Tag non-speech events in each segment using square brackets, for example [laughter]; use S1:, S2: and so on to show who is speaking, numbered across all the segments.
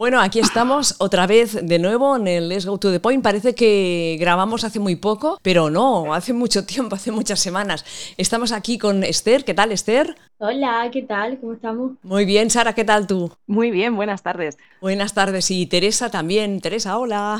S1: Bueno, aquí estamos otra vez de nuevo en el Let's Go to the Point. Parece que grabamos hace muy poco, pero no, hace mucho tiempo, hace muchas semanas. Estamos aquí con Esther. ¿Qué tal, Esther?
S2: Hola, ¿qué tal? ¿Cómo estamos?
S1: Muy bien, Sara, ¿qué tal tú?
S3: Muy bien, buenas tardes.
S1: Buenas tardes. Y Teresa también. Teresa, hola.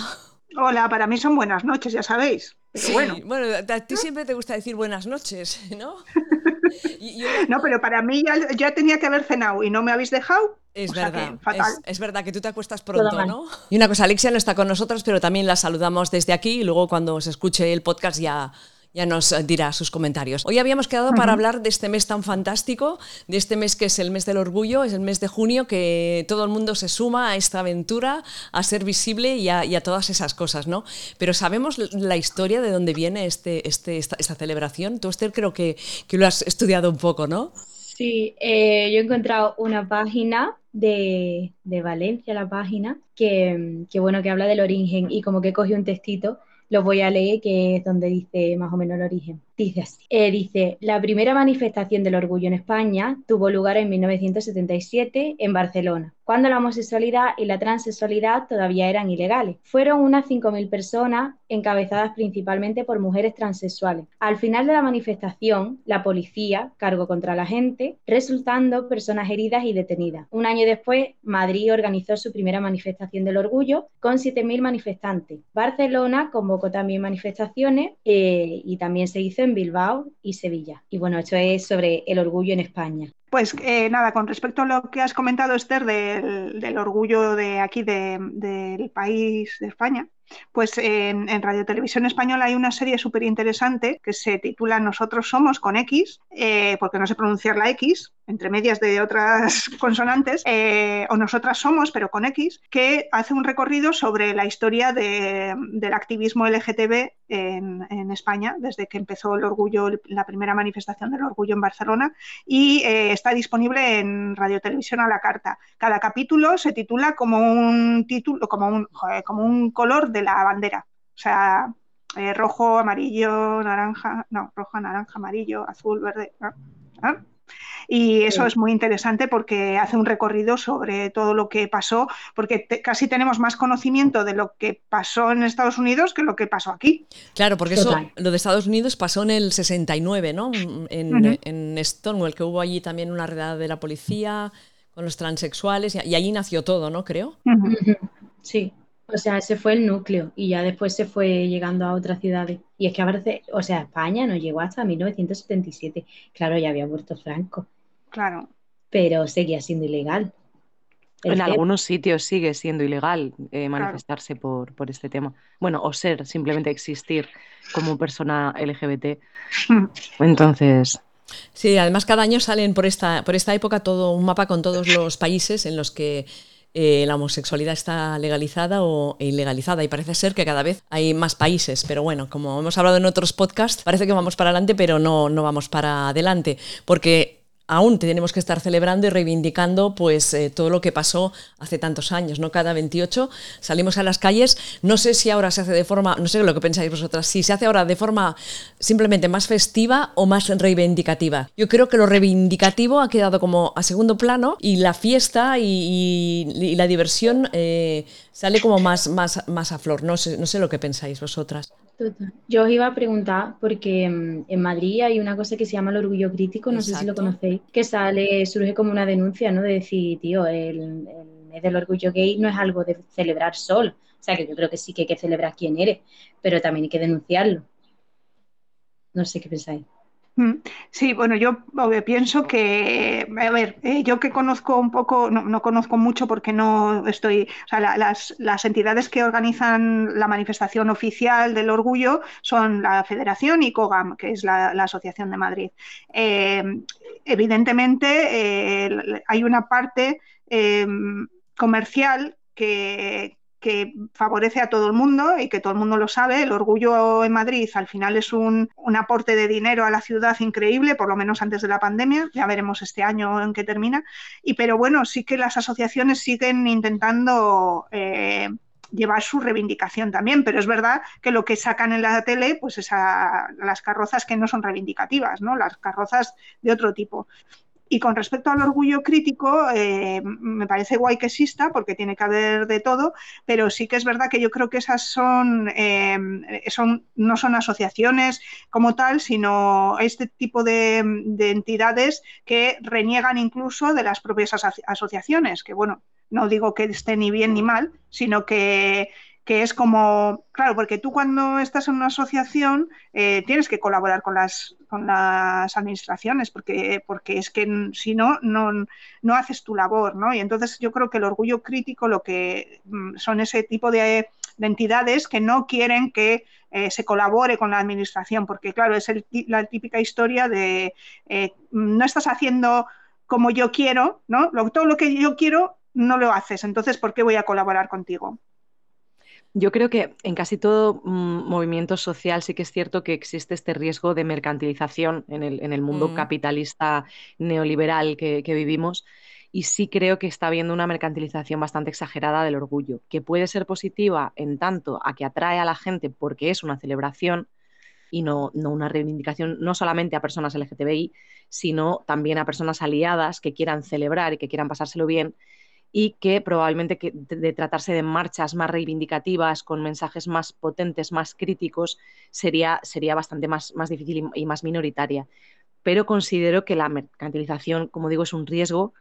S4: Hola, para mí son buenas noches, ya sabéis. Bueno.
S1: bueno, a ti siempre te gusta decir buenas noches, [laughs] ¿no? [laughs]
S4: No, pero para mí ya, ya, tenía que haber cenado y no me habéis dejado.
S1: Es verdad, Es, verdad que tú te acuestas pronto, ¿no? Y una cosa, Alexia no está con nosotros, pero también la saludamos desde aquí y luego cuando se escuche el podcast ya, ya nos dirá sus comentarios. Hoy habíamos quedado para hablar de este mes tan fantástico, de este mes que es el mes del orgullo, es el mes de junio, que todo el mundo se suma a esta aventura, a ser visible y a, todas esas cosas, ¿no? Pero sabemos la historia de dónde viene este, este, esta, celebración. Tú, Esther, creo que, que, lo has estudiado un poco, ¿no?
S2: Sí, eh, yo he encontrado una página de, Valencia, la página, que, que, bueno, que habla del origen y como que cogió un textito, lo voy a leer, que es donde dice más o menos el origen. Dice así, eh, dice, la primera manifestación del orgullo en España tuvo lugar en 1977 en Barcelona, cuando la homosexualidad y la transexualidad todavía eran ilegales. Fueron unas 5.000 personas encabezadas principalmente por mujeres transexuales. Al final de la manifestación, la policía cargó contra la gente, resultando personas heridas y detenidas. Un año después, Madrid organizó su primera manifestación del orgullo con 7.000 manifestantes. Barcelona convocó también manifestaciones eh, y también se hizo en Bilbao y Sevilla. Y bueno, esto es sobre el orgullo en España.
S4: Pues eh, nada, con respecto a lo que has comentado, Esther, del, orgullo de aquí del país de España, pues en, Radio Televisión Española hay una serie súper interesante que se titula Nosotros somos con X, eh, porque no sé pronunciar la X, entre medias de otras [laughs] consonantes, eh, o Nosotras somos, pero con X, que hace un recorrido sobre la historia del activismo LGTB en, España, desde que empezó el orgullo, la primera manifestación del orgullo en Barcelona, y eh, está disponible en Radio Televisión a la carta. Cada capítulo se titula como un título, como un, como un color de la bandera. O sea, eh, rojo, amarillo, naranja, no, rojo, naranja, amarillo, azul, verde. Y eso es muy interesante porque hace un recorrido sobre todo lo que pasó, porque casi tenemos más conocimiento de lo que pasó en Estados Unidos que lo que pasó aquí.
S1: Claro, porque eso, lo de Estados Unidos pasó en el 69, ¿no? En, Stonewall, que hubo allí también una redada de la policía con los transexuales, y, allí nació todo, ¿no? Creo.
S2: Sí. O sea, ese fue el núcleo y ya después se fue llegando a otras ciudades. Y es que a veces, o sea, España no llegó hasta 1977. Claro, ya había muerto Franco.
S4: Claro.
S2: Pero seguía siendo ilegal.
S3: en algunos sitios sigue siendo ilegal eh, manifestarse por, por, este tema. Bueno, o ser, simplemente existir como persona LGBT. [laughs] Entonces.
S1: Sí, además cada año salen por esta, por esta época todo un mapa con todos los países en los que eh, la homosexualidad está legalizada o ilegalizada y parece ser que cada vez hay más países, pero bueno, como hemos hablado en otros podcasts, parece que vamos para adelante, pero no, no vamos para adelante, porque aún tenemos que estar celebrando y reivindicando pues eh, todo lo que pasó hace tantos años, ¿no? Cada 28 salimos a las calles, no sé si ahora se hace de forma, no sé lo que pensáis vosotras, si se hace ahora de forma simplemente más festiva o más reivindicativa. Yo creo que lo reivindicativo ha quedado como a segundo plano y la fiesta y, la diversión eh, sale como más, más, más a flor. No sé, no sé lo que pensáis vosotras.
S2: Yo os iba a preguntar, porque mm, en Madrid hay una cosa que se llama el orgullo crítico, no sé si lo conocéis, que sale, surge como una denuncia, ¿no? De decir, tío, el, el mes del orgullo gay no es algo de celebrar solo. O sea, que yo creo que sí que hay que celebrar quién eres, pero también hay que denunciarlo. No sé qué pensáis.
S4: Mm, sí, bueno, yo pienso que, a ver, eh, yo que conozco un poco, no, conozco mucho porque no estoy, o sea, las, entidades que organizan la manifestación oficial del orgullo son la Federación y COGAM, que es la, Asociación de Madrid. Eh, evidentemente, eh, hay una parte comercial que, que favorece a todo el mundo y que todo el mundo lo sabe. El orgullo en Madrid al final es un, aporte de dinero a la ciudad increíble, por lo menos antes de la pandemia. Ya veremos este año en qué termina. Y pero bueno, sí que las asociaciones siguen intentando eh, llevar su reivindicación también, pero es verdad que lo que sacan en la tele, pues es a las carrozas que no son reivindicativas, ¿no? Las carrozas de otro tipo. Y con respecto al orgullo crítico, eh, me parece guay que exista porque tiene que haber de todo, pero sí que es verdad que yo creo que esas son, son no son asociaciones como tal, sino este tipo de, entidades que reniegan incluso de las propias asociaciones, que bueno, no digo que esté ni bien ni mal, sino que que es como, claro, porque tú cuando estás en una asociación eh, tienes que colaborar con las, con las administraciones, porque, porque es que si no, no, no haces tu labor, ¿no? Y entonces yo creo que el orgullo crítico lo que mm, son ese tipo de, entidades que no quieren que eh, se colabore con la administración, porque claro, es la típica historia de eh, no estás haciendo como yo quiero, ¿no? todo lo que yo quiero no lo haces, entonces ¿por qué voy a colaborar contigo?
S3: Yo creo que en casi todo mm, movimiento social sí que es cierto que existe este riesgo de mercantilización en el, mundo mm. capitalista neoliberal que, vivimos y sí creo que está habiendo una mercantilización bastante exagerada del orgullo, que puede ser positiva en tanto a que atrae a la gente porque es una celebración y no, no una reivindicación no solamente a personas LGTBI, sino también a personas aliadas que quieran celebrar y que quieran pasárselo bien y que probablemente que de tratarse de marchas más reivindicativas, con mensajes más potentes, más críticos, sería, sería bastante más, más difícil y, más minoritaria. Pero considero que la mercantilización, como digo, es un riesgo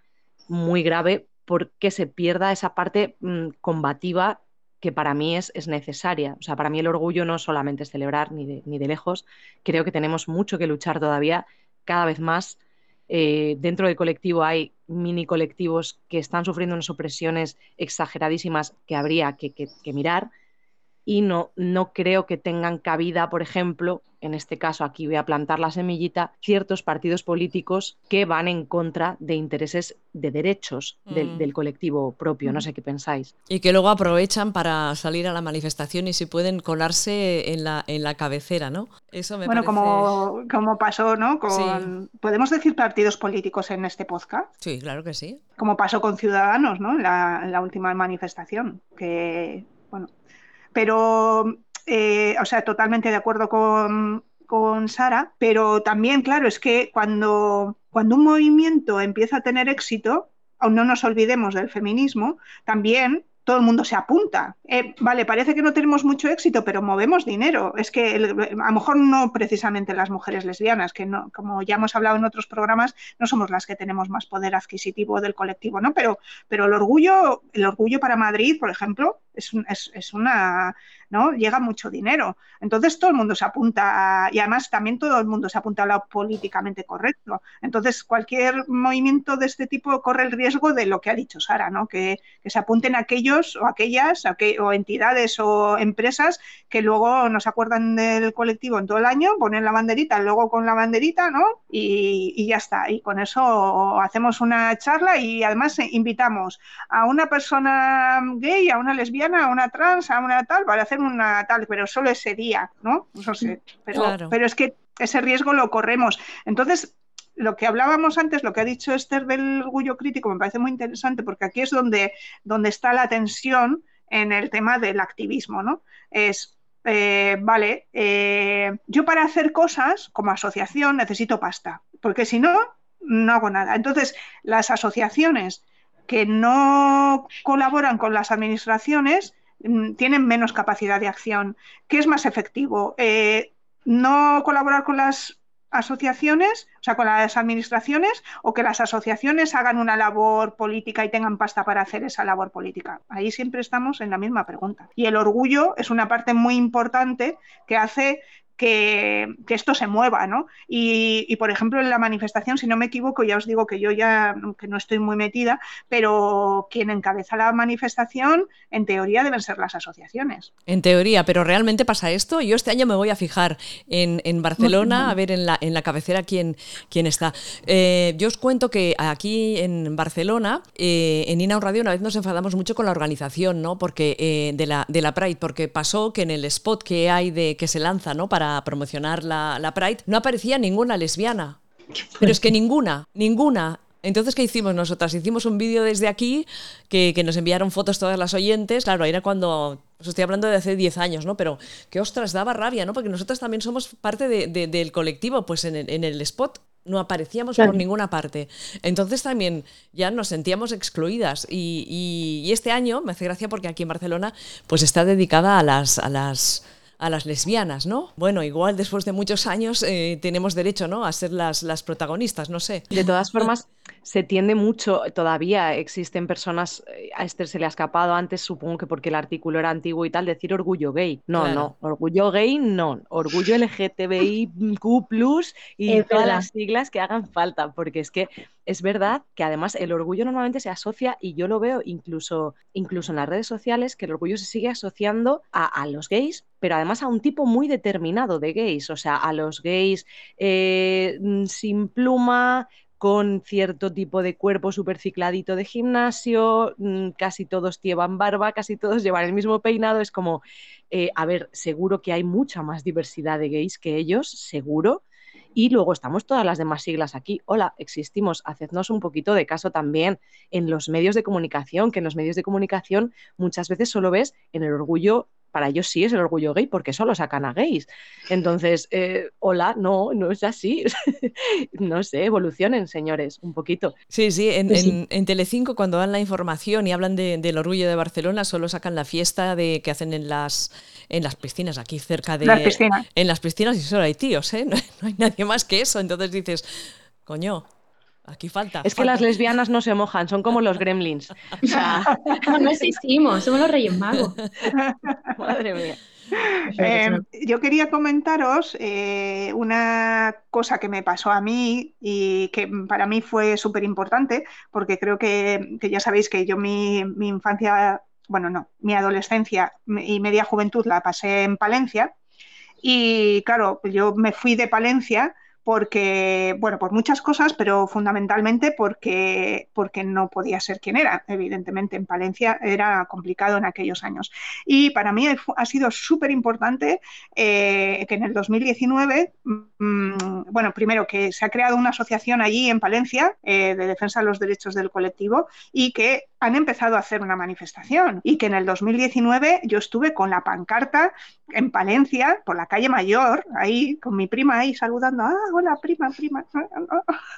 S3: muy grave porque se pierda esa parte mm, combativa que para mí es, es, necesaria. O sea, para mí el orgullo no solamente es celebrar ni ni de lejos, creo que tenemos mucho que luchar todavía cada vez más eh, dentro del colectivo hay mini colectivos que están sufriendo unas opresiones exageradísimas que habría que mirar y no, no creo que tengan cabida, por ejemplo, en este caso aquí voy a plantar la semillita, ciertos partidos políticos que van en contra de intereses de derechos del, mm. colectivo propio. No mm. sé qué pensáis.
S1: Y que luego aprovechan para salir a la manifestación y si pueden colarse en la, en la cabecera, ¿no?
S4: Eso me bueno, como, como pasó, ¿no? Con, ¿Podemos decir partidos políticos en este podcast?
S1: Sí, claro que sí.
S4: Como pasó con Ciudadanos, ¿no? la, en la última manifestación, que, pero, eh, o sea, totalmente de acuerdo con, Sara, pero también, claro, es que cuando, cuando un movimiento empieza a tener éxito, aún no nos olvidemos del feminismo, también todo el mundo se apunta. Eh, vale, parece que no tenemos mucho éxito, pero movemos dinero. Es que a lo mejor no precisamente las mujeres lesbianas, que no, como ya hemos hablado en otros programas, no somos las que tenemos más poder adquisitivo del colectivo, ¿no? Pero, pero el orgullo, el orgullo para Madrid, por ejemplo, es, es, una, ¿no? Llega mucho dinero. Entonces todo el mundo se apunta y además también todo el mundo se apunta a lo políticamente correcto. Entonces cualquier movimiento de este tipo corre el riesgo de lo que ha dicho Sara, ¿no? Que, que se apunten aquellos o aquellas o entidades o empresas que luego no se acuerdan del colectivo en todo el año, ponen la banderita, luego con la banderita, ¿no? Y, y ya está. Y con eso hacemos una charla y además invitamos a una persona gay, a una lesbiana, a una trans, a una tal, para hacer una tal, pero solo ese día, ¿no? No sé, pero, pero es que ese riesgo lo corremos. Entonces, lo que hablábamos antes, lo que ha dicho Esther del orgullo crítico, me parece muy interesante porque aquí es donde, donde está la tensión en el tema del activismo, ¿no? Es, eh, vale, eh, yo para hacer cosas como asociación necesito pasta, porque si no, no hago nada. Entonces, las asociaciones que no colaboran con las administraciones tienen menos capacidad de acción. ¿Qué es más efectivo? Eh, ¿No colaborar con las asociaciones, o sea, con las administraciones, o que las asociaciones hagan una labor política y tengan pasta para hacer esa labor política? Ahí siempre estamos en la misma pregunta. Y el orgullo es una parte muy importante que hace que, esto se mueva, ¿no? Y, por ejemplo, en la manifestación, si no me equivoco, ya os digo que yo ya que no estoy muy metida, pero quien encabeza la manifestación, en teoría, deben ser las asociaciones.
S1: En teoría, pero ¿realmente pasa esto? Yo este año me voy a fijar en, Barcelona, a ver en la, en la cabecera quién, quién está. Eh, yo os cuento que aquí en Barcelona, eh, en Inaun Radio, una vez nos enfadamos mucho con la organización, ¿no? Porque, eh, de, la, de la Pride, porque pasó que en el spot que hay de que se lanza, ¿no? Para promocionar la, Pride, no aparecía ninguna lesbiana. Pero es que ninguna, ninguna. Entonces, ¿qué hicimos nosotras? Hicimos un vídeo desde aquí que, nos enviaron fotos todas las oyentes. Claro, era cuando, os estoy hablando de hace 10 años, ¿no? Pero que ostras, daba rabia, ¿no? Porque nosotras también somos parte del colectivo, pues en el, en el spot no aparecíamos por ninguna parte. Entonces también ya nos sentíamos excluidas y, y, este año me hace gracia porque aquí en Barcelona pues está dedicada a las, a las a las lesbianas, ¿no? Bueno, igual después de muchos años eh, tenemos derecho, ¿no? A ser las, las protagonistas, no sé.
S3: De todas formas, se tiende mucho, todavía existen personas, eh, a Esther se le ha escapado antes, supongo que porque el artículo era antiguo y tal, decir orgullo gay. No, no, orgullo gay no, orgullo LGTBIQ y todas las siglas que hagan falta, porque es que es verdad que además el orgullo normalmente se asocia, y yo lo veo incluso, incluso en las redes sociales, que el orgullo se sigue asociando a, los gays, pero además a un tipo muy determinado de gays, o sea, a los gays eh, mm, sin pluma, con cierto tipo de cuerpo super cicladito de gimnasio, mm, casi todos llevan barba, casi todos llevan el mismo peinado, es como, eh, a ver, seguro que hay mucha más diversidad de gays que ellos, seguro, y luego estamos todas las demás siglas aquí. Hola, existimos. Hacednos un poquito de caso también en los medios de comunicación, que en los medios de comunicación muchas veces solo ves en el orgullo para ellos sí es el orgullo gay porque solo sacan a gays. Entonces, eh, hola, no, no es así. [laughs] no sé, evolucionen, señores, un poquito.
S1: Sí, sí, en, en, Telecinco cuando dan la información y hablan del orgullo de Barcelona, solo sacan la fiesta de que hacen en las en las piscinas, aquí cerca de...
S4: Las piscinas.
S1: En las piscinas y solo hay tíos, ¿eh? [laughs] no hay nadie más que eso. Entonces dices, coño, Aquí falta.
S3: Es que las lesbianas no se mojan, son como los gremlins. [laughs]
S2: no, existimos, somos los reyes magos. [laughs]
S3: Madre mía.
S4: Eh, yo quería comentaros eh, una cosa que me pasó a mí y que para mí fue súper importante, porque creo que, ya sabéis que yo mi, mi, infancia, bueno, no, mi adolescencia y media juventud la pasé en Palencia. Y claro, yo me fui de Palencia porque, bueno, por muchas cosas, pero fundamentalmente porque, porque no podía ser quien era. Evidentemente, en Palencia era complicado en aquellos años. Y para mí ha sido súper importante eh, que en el 2019, mm, bueno, primero que se ha creado una asociación allí en Palencia eh, de defensa de los derechos del colectivo y que han empezado a hacer una manifestación y que en el 2019 yo estuve con la pancarta en Palencia, por la calle Mayor, ahí con mi prima ahí saludando, ah, hola prima, prima.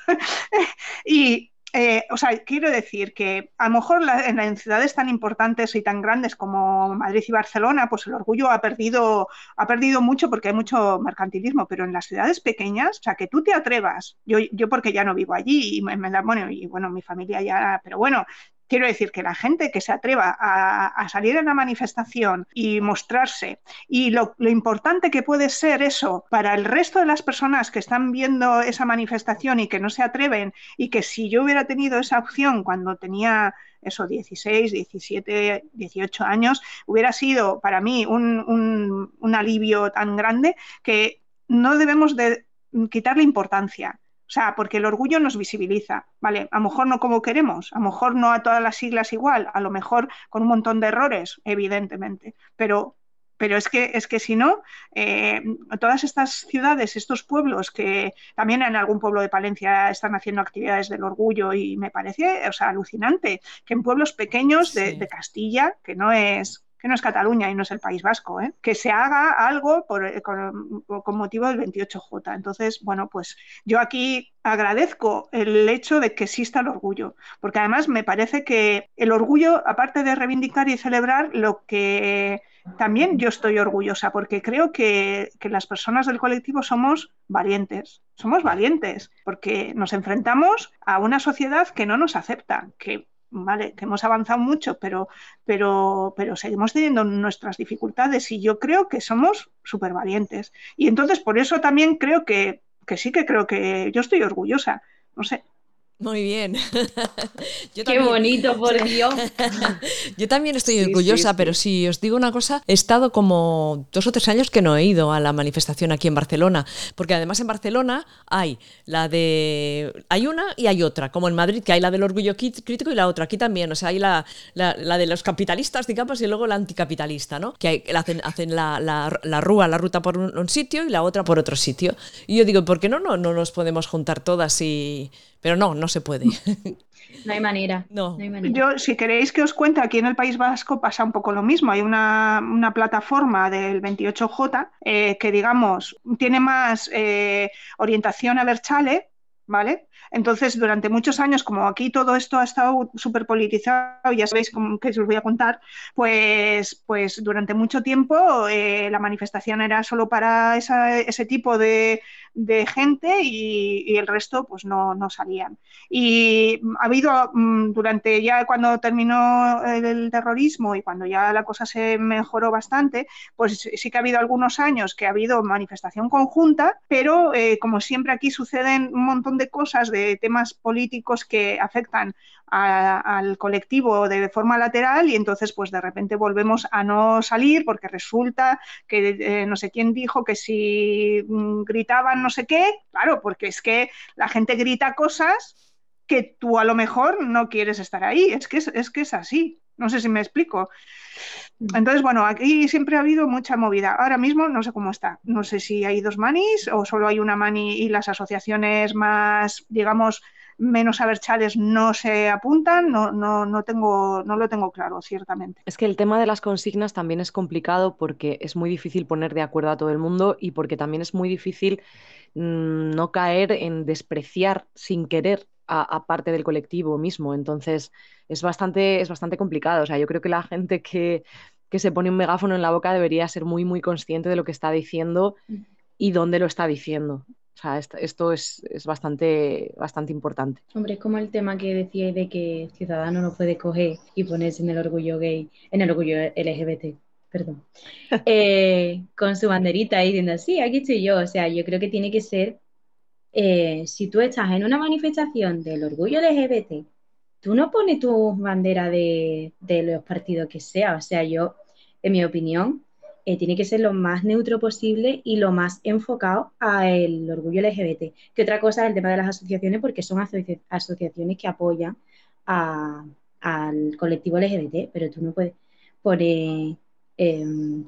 S4: [laughs] y, eh, o sea, quiero decir que a lo mejor en, ciudades tan importantes y tan grandes como Madrid y Barcelona, pues el orgullo ha perdido, ha perdido mucho porque hay mucho mercantilismo, pero en las ciudades pequeñas, o sea, que tú te atrevas, yo, yo porque ya no vivo allí y, me, bueno, y bueno, mi familia ya, pero bueno, Quiero decir que la gente que se atreva a, salir en la manifestación y mostrarse y lo, importante que puede ser eso para el resto de las personas que están viendo esa manifestación y que no se atreven y que si yo hubiera tenido esa opción cuando tenía eso, 16, 17, 18 años, hubiera sido para mí un, un alivio tan grande que no debemos de quitarle importancia. O sea, porque el orgullo nos visibiliza, ¿vale? A lo mejor no como queremos, a lo mejor no a todas las siglas igual, a lo mejor con un montón de errores, evidentemente, pero, pero es que, es que si no, eh, todas estas ciudades, estos pueblos que también en algún pueblo de Palencia están haciendo actividades del orgullo y me parece, o sea, alucinante que en pueblos pequeños de Castilla, que no es que no es Cataluña y no es el País Vasco, ¿eh? que se haga algo eh, con, motivo del 28J. Entonces, bueno, pues yo aquí agradezco el hecho de que exista el orgullo, porque además me parece que el orgullo, aparte de reivindicar y celebrar, lo que también yo estoy orgullosa, porque creo que, que las personas del colectivo somos valientes, somos valientes, porque nos enfrentamos a una sociedad que no nos acepta, que ¿vale? Que hemos avanzado mucho, pero, pero, pero seguimos teniendo nuestras dificultades y yo creo que somos súper valientes. Y entonces por eso también creo que, que sí que creo que yo estoy orgullosa. No sé,
S1: muy bien. [laughs]
S2: Qué bonito, [laughs] por Dios. [laughs]
S1: Yo también estoy orgullosa, pero si os digo una cosa, he estado como dos o tres años que no he ido a la manifestación aquí en Barcelona, porque además en Barcelona hay la de... Hay una y hay otra, como en Madrid, que hay la del orgullo crítico y la otra, aquí también, o sea, hay la, la, de los capitalistas, digamos, y luego la anticapitalista, ¿no? Que hacen, hacen la, la, rúa, la ruta por un, sitio y la otra por otro sitio. Y yo digo, ¿por qué no, no, no nos podemos juntar todas y pero no, no se puede. [laughs]
S2: No hay manera.
S1: No.
S4: Yo, si queréis que os cuente, aquí en el País Vasco pasa un poco lo mismo. Hay una, plataforma del 28J eh, que, digamos, tiene más eh, orientación a Berchale, ¿vale? Entonces, durante muchos años, como aquí todo esto ha estado súper politizado, ya sabéis que os voy a contar, pues, pues durante mucho tiempo eh, la manifestación era solo para ese tipo de, gente y, el resto pues no, no, salían. Y ha habido, mm, durante ya cuando terminó el terrorismo y cuando ya la cosa se mejoró bastante, pues sí que ha habido algunos años que ha habido manifestación conjunta, pero eh, como siempre aquí suceden un montón de cosas, de temas políticos que afectan al colectivo de forma lateral y entonces pues de repente volvemos a no salir porque resulta que eh, no sé quién dijo que si mm, gritaban no sé qué, claro, porque es que la gente grita cosas que tú a lo mejor no quieres estar ahí, es que es, que es así, no sé si me explico. Entonces, bueno, aquí siempre ha habido mucha movida. Ahora mismo no sé cómo está. No sé si hay dos manis o solo hay una mani y las asociaciones más, digamos, menos aberchales no se apuntan, no, no, no, tengo, no lo tengo claro, ciertamente.
S3: Es que el tema de las consignas también es complicado porque es muy difícil poner de acuerdo a todo el mundo y porque también es muy difícil mm, no caer en despreciar sin querer a, parte del colectivo mismo. Entonces es bastante, es bastante complicado. O sea, yo creo que la gente que, que se pone un megáfono en la boca debería ser muy, muy consciente de lo que está diciendo y dónde lo está diciendo. O sea, esto, es, bastante, bastante importante.
S2: Hombre, es como el tema que decía de que ciudadano no puede coger y ponerse en el orgullo gay, en el orgullo LGBT, perdón, [laughs] eh, con su banderita y diciendo, sí, aquí estoy yo. O sea, yo creo que tiene que ser, eh, si tú estás en una manifestación del orgullo LGBT, tú no pones tu bandera de, de los partidos que sea. O sea, yo, en mi opinión, eh, tiene que ser lo más neutro posible y lo más enfocado al orgullo LGBT. Que otra cosa es el tema de las asociaciones, porque son asociaciones que apoyan al colectivo LGBT, pero tú no puedes poner em,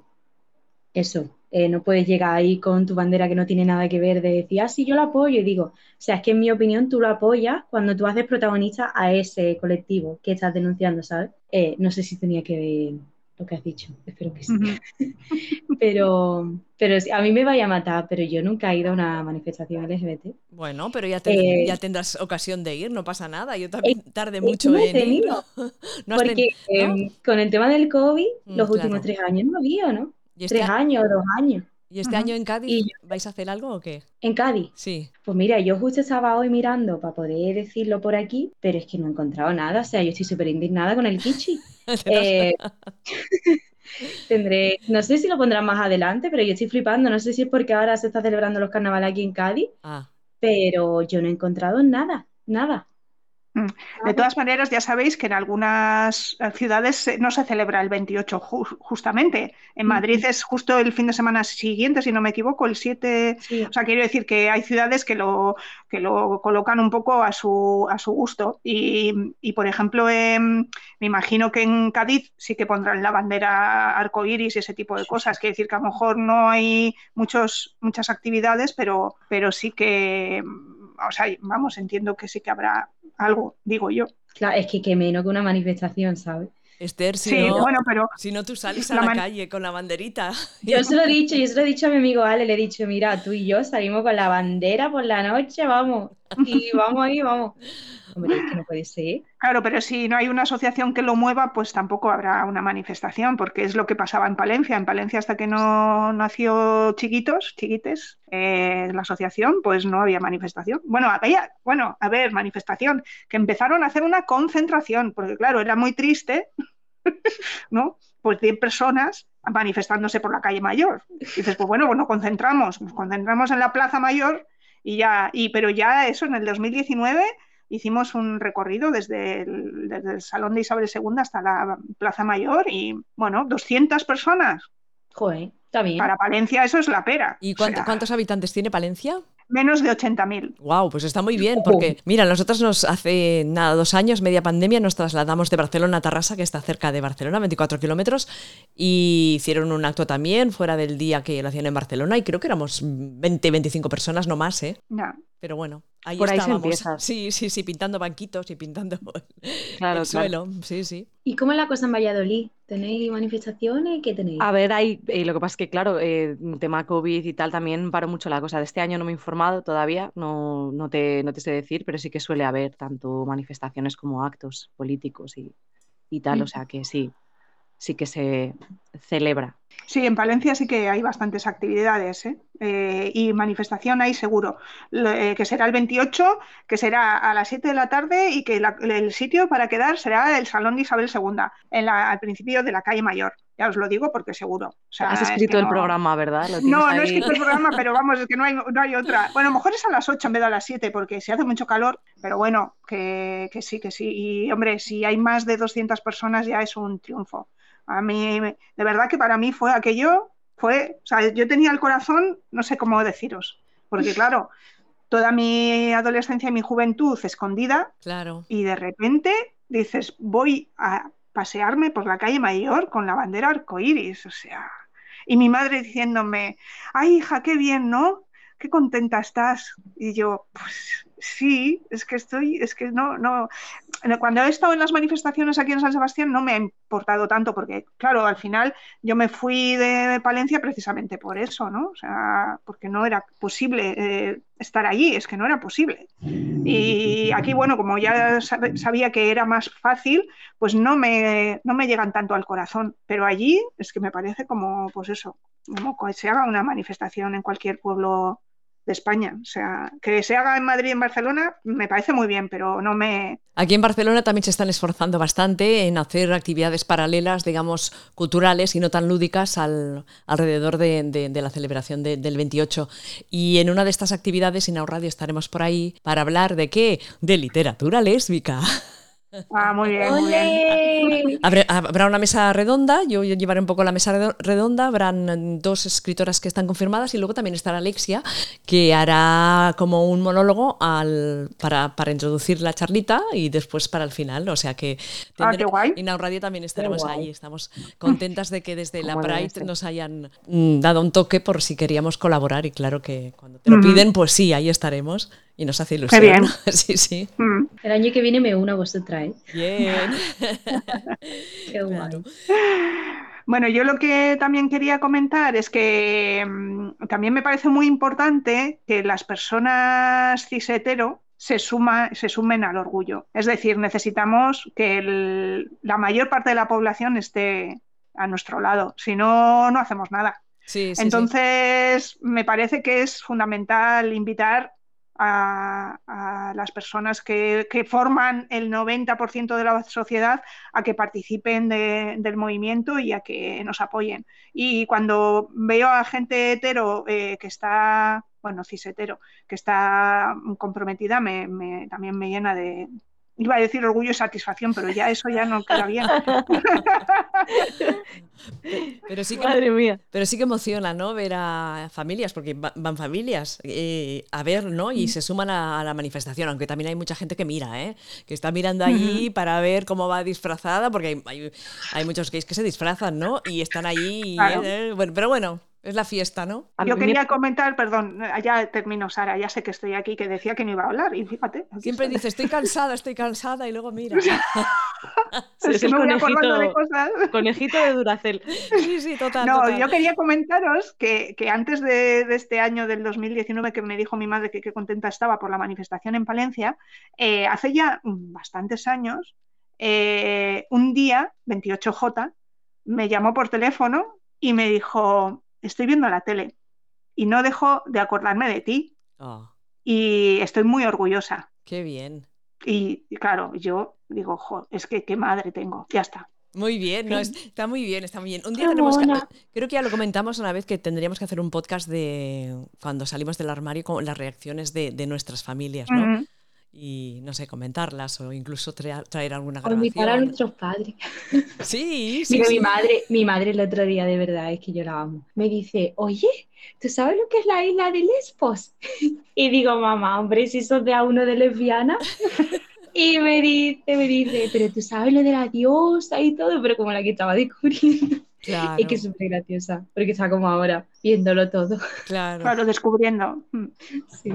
S2: eso. Eh, no puedes llegar ahí con tu bandera que no tiene nada que ver de decir, ah, sí, yo lo apoyo. Y digo, o sea, es que en mi opinión tú lo apoyas cuando tú haces protagonista a ese colectivo que estás denunciando, ¿sabes? Eh, no sé si tenía que ver lo que has dicho, espero que sí. [laughs] pero, pero a mí me vaya a matar, pero yo nunca he ido a una manifestación LGBT.
S1: Bueno, pero ya, eh, ya tendrás ocasión de ir, no pasa nada. Yo también eh, tardé mucho en ir. [laughs]
S2: porque em, con el tema del COVID, mm, los últimos tres años no había, ¿no? Este tres años, dos años.
S1: ¿Y este año en Cádiz vais a hacer algo o qué?
S2: ¿En Cádiz?
S1: Sí.
S2: Pues mira, yo justo estaba hoy mirando para poder decirlo por aquí, pero es que no he encontrado nada. O sea, yo estoy súper indignada con el Kichi. [laughs] Eh, [laughs] tendré, no sé si lo pondrán más adelante, pero yo estoy flipando. No sé si es porque ahora se está celebrando los carnavales aquí en Cádiz, ah. pero yo no he encontrado nada, nada.
S4: Mm. De todas maneras, ya sabéis que en algunas ciudades no se celebra el 28 justamente. En Madrid es justo el fin de semana siguiente, si no me equivoco, el 7. O sea, quiero decir que hay ciudades que lo, que lo colocan un poco a su, a su gusto. Y, por ejemplo, me imagino que en Cádiz sí que pondrán la bandera arcoíris y ese tipo de cosas. Quiere decir que a lo mejor no hay muchos, muchas actividades, pero, pero sí que o sea, vamos, entiendo que sí que habrá algo, digo yo.
S2: Claro, es que qué menos que una manifestación, ¿sabes?
S1: Esther, si, no, bueno, pero si no tú sales a la, calle con la banderita. [laughs]
S2: Yo se lo he dicho, yo se lo he dicho a mi amigo Ale, le he dicho, mira, tú y yo salimos con la bandera por la noche, vamos, y vamos ahí, vamos. Hombre, que no puede ser.
S4: Claro, pero si no hay una asociación que lo mueva, pues tampoco habrá una manifestación, porque es lo que pasaba en Palencia. En Palencia, hasta que no nació Chiquitos, Chiquites, eh, la asociación, pues no había manifestación. Bueno, había, bueno, a ver, manifestación, que empezaron a hacer una concentración, porque claro, era muy triste, [laughs] ¿no? Pues 10 personas manifestándose por la calle mayor. dices, pues bueno, pues nos concentramos, nos concentramos en la Plaza Mayor y ya, y, pero ya eso en el 2019 hicimos un recorrido desde el, Salón de Isabel II hasta la Plaza Mayor y, bueno, 200 personas.
S2: Joder, está bien.
S4: Para Palencia eso es la pera.
S1: ¿Y cuántos habitantes tiene Palencia?
S4: menos de 80.000.
S1: Wow, pues está muy bien, porque mira, nosotros nos hace nada, dos años, media pandemia, nos trasladamos de Barcelona a Tarrasa, que está cerca de Barcelona, 24 kilómetros, y hicieron un acto también fuera del día que lo hacían en Barcelona, y creo que éramos 20, 25 personas, no más, ¿eh?
S4: No.
S1: Pero bueno, Ahí
S3: Por ahí se
S1: estábamos.
S3: empieza.
S1: Sí, sí, sí, pintando banquitos y pintando [laughs]
S3: Claro,
S1: el
S3: claro.
S1: suelo. Sí, sí.
S2: ¿Y cómo es la cosa en Valladolid? ¿Tenéis manifestaciones? ¿Qué tenéis?
S3: A ver, hay, eh, lo que pasa es que, claro, eh, tema COVID y tal también paró mucho la cosa. De este año no me he informado todavía, no, no te, no te sé decir, pero sí que suele haber tanto manifestaciones como actos políticos y, y tal, o sea que sí, sí que se celebra.
S4: Sí, en Palencia sí que hay bastantes actividades ¿eh? Eh, y manifestación hay seguro, eh, que será el 28, que será a las 7 de la tarde y que la- el sitio para quedar será el Salón de Isabel II, en la- al principio de la calle Mayor. Ya os lo digo porque seguro. O sea,
S3: Has
S4: es que
S3: escrito el
S4: no-
S3: programa, ¿verdad? Lo
S4: No, no he escrito el programa, pero vamos, es que no hay, no hay otra. Bueno, a lo mejor es a las 8 en vez de a las 7 porque se hace mucho calor, pero bueno, que, que sí, que sí. Y hombre, si hay más de 200 personas ya es un triunfo. A mí, de verdad que para mí fue aquello, fue, o sea, yo tenía el corazón, no sé cómo deciros, porque claro, toda mi adolescencia y mi juventud escondida
S1: Claro.
S4: y de repente dices, voy a pasearme por la calle Mayor con la bandera arcoíris, o sea, y mi madre diciéndome, ay hija, qué bien, ¿no? Qué contenta estás. Y yo, pues sí, es que estoy, es que no, no. Cuando he estado en las manifestaciones aquí en San Sebastián no me ha importado tanto, porque claro, al final yo me fui de Palencia precisamente por eso, ¿no? O sea, porque no era posible eh, estar allí, es que no era posible. Y aquí, bueno, como ya sab- sabía que era más fácil, pues no me, no me llegan tanto al corazón. Pero allí es que me parece como, pues eso, como que se haga una manifestación en cualquier pueblo de España. O sea, que se haga en Madrid y en Barcelona me parece muy bien, pero no me...
S1: Aquí en Barcelona también se están esforzando bastante en hacer actividades paralelas, digamos, culturales y no tan lúdicas al, alrededor de, de- la celebración de- del 28. Y en una de estas actividades, en Radio estaremos por ahí para hablar de qué? De literatura lésbica. [laughs]
S4: Ah, muy bien, muy bien.
S1: Habrá, una mesa redonda, yo llevaré un poco la mesa redo- redonda, habrán dos escritoras que están confirmadas y luego también estará Alexia, que hará como un monólogo al, para, para introducir la charlita y después para el final. O sea que
S4: Ah, qué guay.
S1: en Radio también estaremos ahí. Estamos contentas de que desde la Pride nos hayan mm, dado un toque por si queríamos colaborar y claro que cuando te lo piden, pues sí, ahí estaremos y nos hace ilusión.
S4: bien. [laughs]
S1: Sí, sí.
S4: Mm.
S2: El año que viene me uno a vosotras, ¿eh?
S1: Bien. [laughs] [laughs]
S2: Qué guay.
S1: Claro.
S4: Bueno, yo lo que también quería comentar es que mm, también me parece muy importante que las personas cis hetero se, suma, se sumen al orgullo. Es decir, necesitamos que el- la mayor parte de la población esté a nuestro lado. Si no, no hacemos nada.
S1: Sí, sí, sí.
S4: Entonces, me parece que es fundamental invitar a, las personas que, que forman el 90% de la sociedad a que participen de- del movimiento y a que nos apoyen. Y cuando veo a gente hetero eh, que está, bueno, cis hetero, que está comprometida, me, me- también me llena de... Iba a decir orgullo y satisfacción, pero ya eso ya no queda bien. [laughs]
S1: Pero sí que
S3: Madre mía.
S1: Pero sí que emociona, ¿no? Ver a familias, porque va- van familias eh, a ver, ¿no? Y se suman a, a la manifestación, aunque también hay mucha gente que mira, ¿eh? Que está mirando allí para ver cómo va disfrazada, porque hay, hay, hay muchos gays que se disfrazan, ¿no? Y están allí,
S4: Claro.
S1: eh, bueno, pero bueno, es la fiesta, ¿no?
S4: Yo quería comentar, perdón, ya termino, Sara, ya sé que estoy aquí, que decía que no iba a hablar, y fíjate.
S1: Siempre dice, estoy cansada, estoy cansada, y luego mira. [laughs]
S3: Sí,
S4: Es que
S3: el
S4: me voy acordando de
S3: conejito-
S4: cosas.
S3: Conejito de Duracel.
S1: Sí, sí, total,
S4: No,
S1: total.
S4: yo quería comentaros que, que antes de, de este año del 2019, que me dijo mi madre que qué contenta estaba por la manifestación en Palencia, eh, hace ya bastantes años, eh, un día, 28J, me llamó por teléfono y me dijo, estoy viendo la tele y no dejo de acordarme de ti
S1: Oh,
S4: y estoy muy orgullosa.
S1: qué bien.
S4: Y, y claro, yo digo, jo, es que qué madre tengo, ya está.
S1: Muy bien, no, está muy bien, está muy bien. Un día tenemos que, creo que ya lo comentamos una vez que tendríamos que hacer un podcast de cuando salimos del armario con las reacciones de, de nuestras familias, ¿no? Y no sé, comentarlas o incluso traer, traer alguna
S2: O invitar a
S1: grabación.
S2: nuestros padres.
S1: Sí, [laughs] sí,
S2: Mira,
S1: sí.
S2: mi madre, mi madre el otro día, de verdad, es que yo la amo. Me dice, oye, ¿tú sabes lo que es la isla de Lesbos? [laughs] Y digo, mamá, hombre, si sos de a uno de lesbiana. [laughs] Y me dice, me dice, pero tú sabes lo de la diosa y todo, pero como la que estaba descubriendo.
S1: Claro,
S2: Es que es súper graciosa, porque está como ahora, viéndolo todo.
S1: claro.
S4: Claro, descubriendo.
S2: Sí.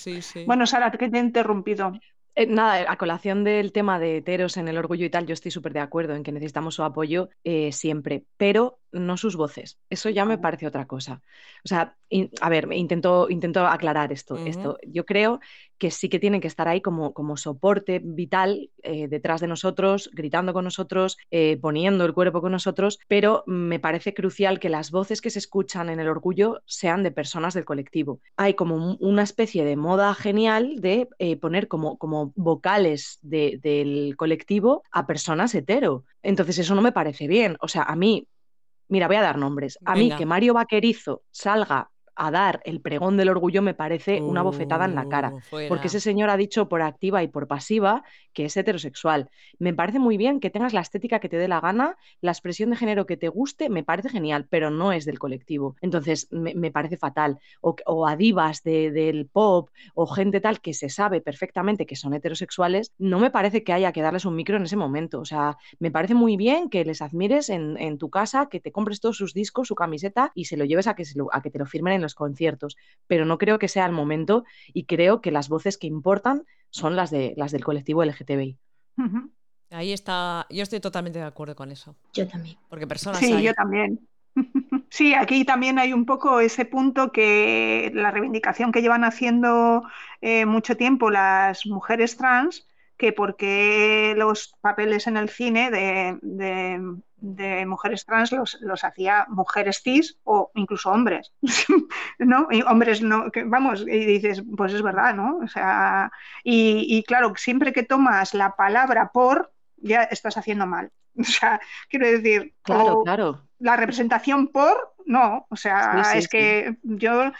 S1: Sí, sí.
S4: Bueno, Sara, que te he interrumpido.
S3: Eh, nada, a colación del tema de heteros en el orgullo y tal, yo estoy súper de acuerdo en que necesitamos su apoyo eh, siempre, pero no sus voces. Eso ya me parece otra cosa. O sea, a ver, intento, intento aclarar esto, esto. Yo creo que sí que tienen que estar ahí como, como soporte vital eh, detrás de nosotros, gritando con nosotros, poniendo el cuerpo con nosotros, pero me parece crucial que las voces que se escuchan en el orgullo sean de personas del colectivo. Hay como una especie de moda genial de poner como, como vocales del colectivo a personas hetero. Entonces eso no me parece bien. O sea, a mí, mira, voy a dar nombres. A mí que Mario Vaquerizo salga a dar el pregón del orgullo me parece una bofetada en la cara. Uh, porque ese señor ha dicho por activa y por pasiva que es heterosexual. Me parece muy bien que tengas la estética que te dé la gana, la expresión de género que te guste, me parece genial, pero no es del colectivo. Entonces me, parece fatal. O, o a divas del pop o gente tal que se sabe perfectamente que son heterosexuales, no me parece que haya que darles un micro en ese momento. O sea, me parece muy bien que les admires en, tu casa, que te compres todos sus discos, su camiseta y se lo lleves a que, a que te lo firmen en los conciertos, pero no creo que sea el momento y creo que las voces que importan son las, de, las del colectivo LGTBI.
S1: Ahí está, yo estoy totalmente de acuerdo con eso.
S2: Yo también.
S1: Porque personas.
S4: Sí, yo también. [laughs] Sí, aquí también hay un poco ese punto que la reivindicación que llevan haciendo eh, mucho tiempo las mujeres trans, que porque los papeles en el cine de, de mujeres trans los, hacía mujeres cis o incluso hombres, [laughs] ¿no? Y hombres no, que, vamos, y dices, pues es verdad, ¿no? O sea, y, claro, siempre que tomas la palabra por, ya estás haciendo mal. [laughs] O sea, quiero decir,
S3: claro, claro.
S4: la representación por, no, o sea, es que yo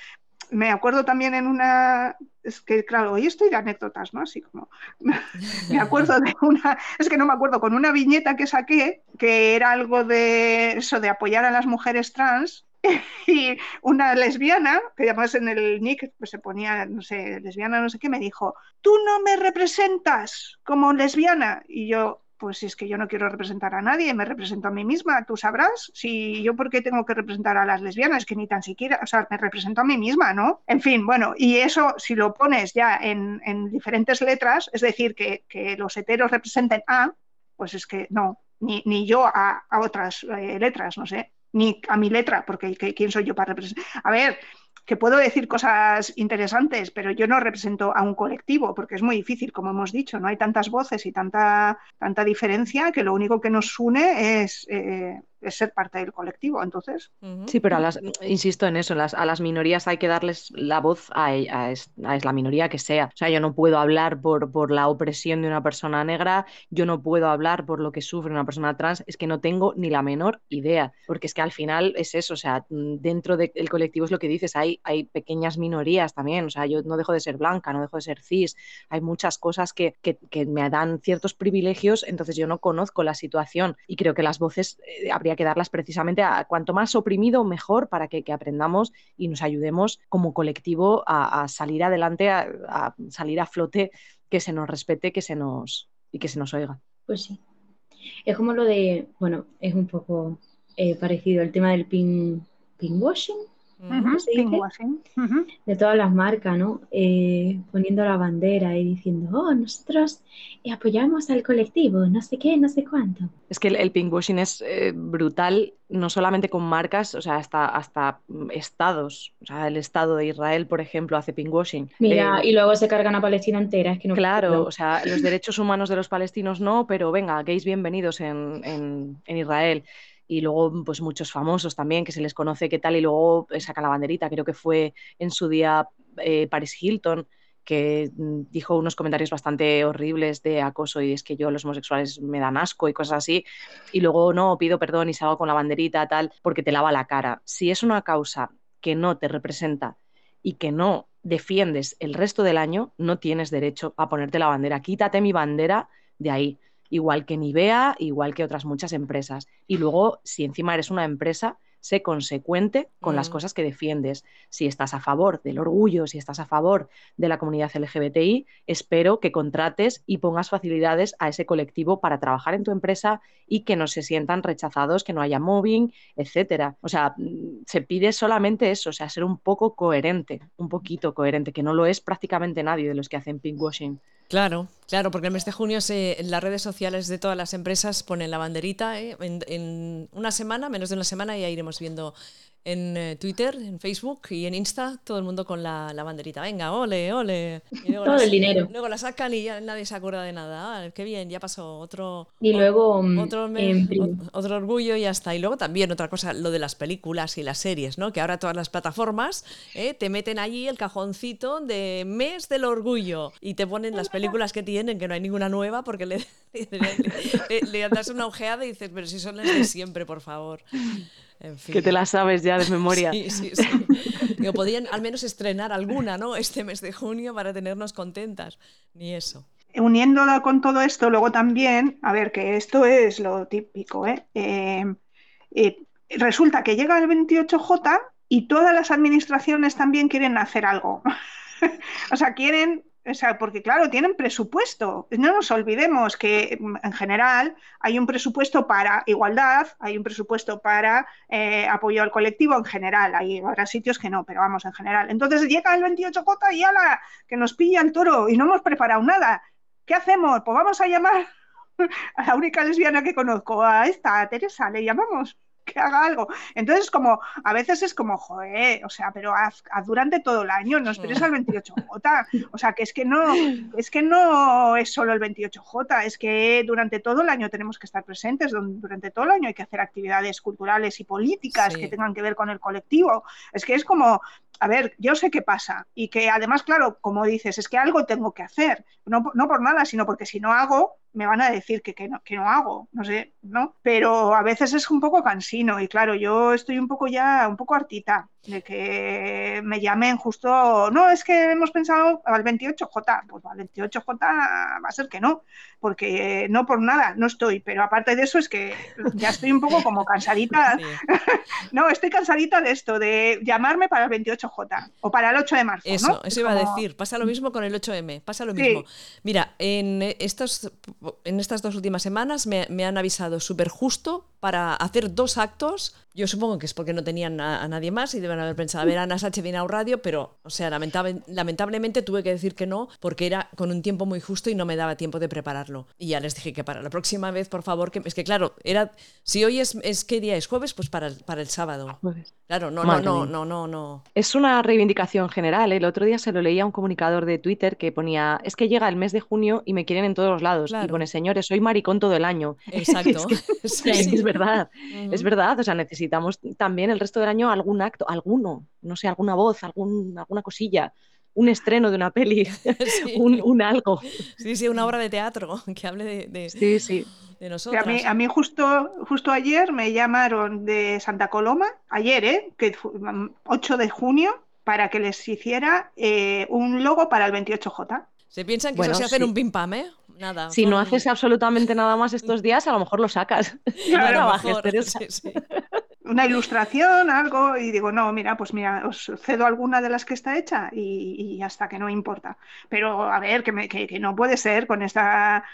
S4: me acuerdo también en una, es que claro, hoy estoy de anécdotas, ¿no? Así como, [laughs] me acuerdo de una, es que no me acuerdo, con una viñeta que saqué, que era algo de eso, de apoyar a las mujeres trans, [laughs] y una lesbiana, que además en el nick pues se ponía, no sé, lesbiana, no sé qué, me dijo, tú no me representas como lesbiana. Y yo, pues es que yo no quiero representar a nadie, me represento a mí misma, tú sabrás, si yo por qué tengo que representar a las lesbianas, que ni tan siquiera, o sea, me represento a mí misma, ¿no? En fin, bueno, y eso si lo pones ya en, diferentes letras, es decir, que, los heteros representen a, pues es que no, ni, ni yo a, otras eh, letras, no sé, ni a mi letra, porque ¿quién soy yo para representar? A ver, que puedo decir cosas interesantes, pero yo no represento a un colectivo, porque es muy difícil, como hemos dicho, no hay tantas voces y tanta, tanta diferencia que lo único que nos une es eh, es ser parte del colectivo, entonces.
S3: Sí, pero a las, insisto en eso, las, a las minorías hay que darles la voz a, a, la minoría que sea. O sea, yo no puedo hablar por, por la opresión de una persona negra, yo no puedo hablar por lo que sufre una persona trans, es que no tengo ni la menor idea, porque es que al final es eso, o sea, dentro del colectivo es lo que dices, hay, hay pequeñas minorías también, o sea, yo no dejo de ser blanca, no dejo de ser cis, hay muchas cosas que, que, me dan ciertos privilegios, entonces yo no conozco la situación y creo que las voces eh, habría que darlas precisamente a cuanto más oprimido, mejor para que, aprendamos y nos ayudemos como colectivo a, salir adelante, a, salir a flote, que se nos respete que se nos, y que se nos oiga.
S2: Pues sí. Es como lo de, bueno, es un poco eh, parecido el tema del pin, de todas las marcas, ¿no? Eh, poniendo la bandera y diciendo, oh, nosotros apoyamos al colectivo, no sé qué, no sé cuánto.
S3: Es que el, el pinkwashing es eh, brutal, no solamente con marcas, o sea, hasta, hasta estados. O sea, el Estado de Israel, por ejemplo, hace pinkwashing.
S2: Mira, eh, y luego se cargan a Palestina entera. Es que no
S3: claro, o sea, los derechos humanos de los palestinos no, pero venga, gays bienvenidos en, en, en Israel y luego pues muchos famosos también que se les conoce qué tal y luego eh, sacan la banderita, creo que fue en su día eh, Paris Hilton que mm, dijo unos comentarios bastante horribles de acoso y es que yo los homosexuales me dan asco y cosas así y luego no pido perdón y salgo con la banderita tal porque te lava la cara. Si es una causa que no te representa y que no defiendes el resto del año, no tienes derecho a ponerte la bandera. Quítate mi bandera de ahí igual que Nivea, igual que otras muchas empresas. Y luego, si encima eres una empresa, sé consecuente con las mm. cosas que defiendes. Si estás a favor del orgullo, si estás a favor de la comunidad LGBTI, espero que contrates y pongas facilidades a ese colectivo para trabajar en tu empresa y que no se sientan rechazados, que no haya mobbing, etcétera. O sea, mm, se pide solamente eso, o sea, ser un poco coherente, un poquito coherente, que no lo es prácticamente nadie de los que hacen pinkwashing.
S1: Claro, claro, porque el mes de junio se, en las redes sociales de todas las empresas ponen la banderita ¿eh? en, en, una semana, menos de una semana, ya iremos viendo en eh, Twitter, en Facebook y en Insta, todo el mundo con la, banderita. Venga, ole, ole.
S2: todo el dinero.
S1: Luego la sacan y ya nadie se acuerda de nada. Ah, qué bien, ya pasó otro.
S2: Y luego.
S1: Mm, otro, otro orgullo y ya está. Y luego también otra cosa, lo de las películas y las series, ¿no? Que ahora todas las plataformas eh, te meten allí el cajoncito de mes del orgullo y te ponen las películas que tienen, que no hay ninguna nueva, porque le, [laughs] le, le das una ojeada y dices, pero si son las de siempre, por favor.
S3: Que te la sabes ya de [laughs] memoria.
S1: Sí, sí, sí. podían al menos estrenar alguna, ¿no? Este mes de junio para tenernos contentas. Ni eso.
S4: Uniéndola con todo esto, luego también, a ver, que esto es lo típico, ¿eh? eh, eh resulta que llega el 28J y todas las administraciones también quieren hacer algo. [laughs] o sea, quieren o sea, porque claro, tienen presupuesto. No nos olvidemos que mm, en general hay un presupuesto para igualdad, hay un presupuesto para eh, apoyo al colectivo en general. Hay habrá sitios que no, pero vamos, en general. Entonces llega el 28J y ala, que nos pilla el toro y no hemos preparado nada. ¿Qué hacemos? Pues vamos a llamar [laughs] a la única lesbiana que conozco, a esta, a Teresa, le llamamos que haga algo. Entonces, como, a veces es como, joder, o sea, pero haz, durante todo el año, no esperes al 28J. O sea, que es que no, es que no es solo el 28J, es que durante todo el año tenemos que estar presentes, durante todo el año hay que hacer actividades culturales y políticas que tengan que ver con el colectivo. Es que es como, a ver, yo sé qué pasa y que además, claro, como dices, es que algo tengo que hacer, no, no por nada, sino porque si no hago, me van a decir que, que, no, que no hago, no sé, ¿no? Pero a veces es un poco cansino y claro, yo estoy un poco ya, un poco hartita de que me llamen justo, no, es que hemos pensado al 28J, pues al 28J va a ser que no, porque no por nada, no estoy, pero aparte de eso es que ya estoy un poco como cansadita, [laughs] [laughs] no, estoy cansadita de esto, de llamarme para el 28J o para el 8 de marzo.
S1: Eso, eso iba a decir, pasa lo mismo con el 8M, pasa lo mismo. Mira, en, estos, en estas dos últimas semanas me, me han avisado súper justo para hacer dos actos yo supongo que es porque no tenían a, nadie más y deben haber pensado, a ver, Ana Sánchez viene a radio, pero, o sea, lamentablemente tuve que decir que no porque era con un tiempo muy justo y no me daba tiempo de prepararlo. Y ya les dije que para la próxima vez, por favor, que es que claro, era si hoy es, es ¿qué día es? Jueves, pues para, para el sábado. Claro, no, no, no, no, no, no.
S3: Es una reivindicación general. ¿eh? El otro día se lo leía a un comunicador de Twitter que ponía, es que llega el mes de junio y me quieren en todos los lados. Y pone, señores, soy maricón todo el año. [laughs]
S1: Exacto. [laughs]
S3: es, es verdad, es verdad. O sea, necesitamos también el resto del año algún acto, alguno, no sé, alguna voz, algún, alguna cosilla, un estreno de una peli, [laughs] un, algo.
S1: Sí, sí, una obra de teatro que hable de,
S3: sí, sí.
S1: de nosotros.
S4: A mí, justo, justo ayer me llamaron de Santa Coloma, ayer, ¿eh? que 8 de junio, para que les hiciera eh, un logo para el 28J.
S1: Se piensan que eso se hace un pim pam, ¿eh? Nada.
S3: Si no haces absolutamente nada más estos días, a lo mejor lo sacas. [laughs] Claro,
S4: una ilustración, algo, y digo, no, mira, pues mira, os cedo alguna de las que está hecha y, hasta que no importa. Pero a ver, que, que, no puede ser con esta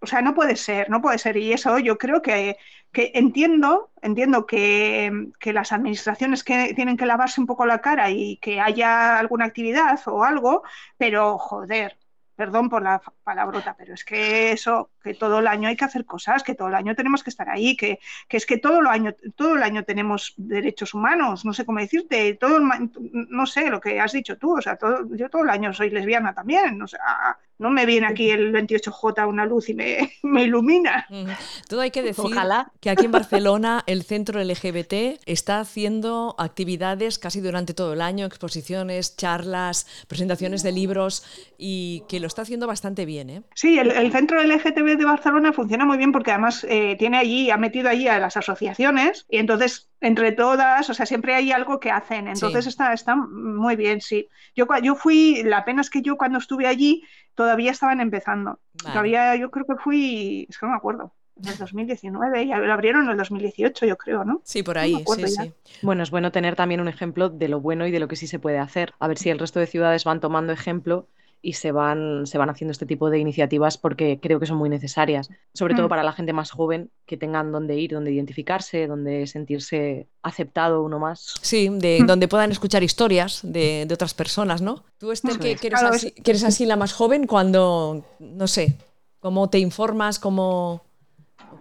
S4: o sea, no puede ser, no puede ser. Y eso yo creo que, que entiendo, entiendo que, que, las administraciones que tienen que lavarse un poco la cara y que haya alguna actividad o algo, pero joder, perdón por la palabrota, pero es que eso, que todo el año hay que hacer cosas, que todo el año tenemos que estar ahí, que, que es que todo el año, todo el año tenemos derechos humanos, no sé cómo decirte, todo no sé lo que has dicho tú, o sea, todo, yo todo el año soy lesbiana también, o sea, no me viene aquí el 28J una luz y me, [laughs] me ilumina.
S1: Todo hay que decir Ojalá. que aquí en Barcelona el centro LGBT está haciendo actividades casi durante todo el año, exposiciones, charlas, presentaciones de libros y que lo está haciendo bastante bien. ¿Eh?
S4: Sí, el, centro LGTB de Barcelona funciona muy bien porque además eh, tiene allí, ha metido allí a las asociaciones y entonces entre todas, o sea, siempre hay algo que hacen. Entonces está, está muy bien, sí. Yo, yo fui, la pena es que yo cuando estuve allí todavía estaban empezando. Todavía yo creo que fui, es que no me acuerdo. en el 2019 y lo abrieron en el 2018, yo creo, ¿no?
S1: Sí, por ahí, sí, sí.
S3: Bueno, es bueno tener también un ejemplo de lo bueno y de lo que sí se puede hacer. A ver si el resto de ciudades van tomando ejemplo y se van, se van haciendo este tipo de iniciativas porque creo que son muy necesarias, sobre todo mm. para la gente más joven, que tengan dónde ir, dónde identificarse, dónde sentirse aceptado uno más.
S1: Sí, de mm. donde puedan escuchar historias de, otras personas, ¿no? Tú, Esther, que, eres así, que eres así la más joven cuando, no sé, ¿cómo te informas? ¿Cómo,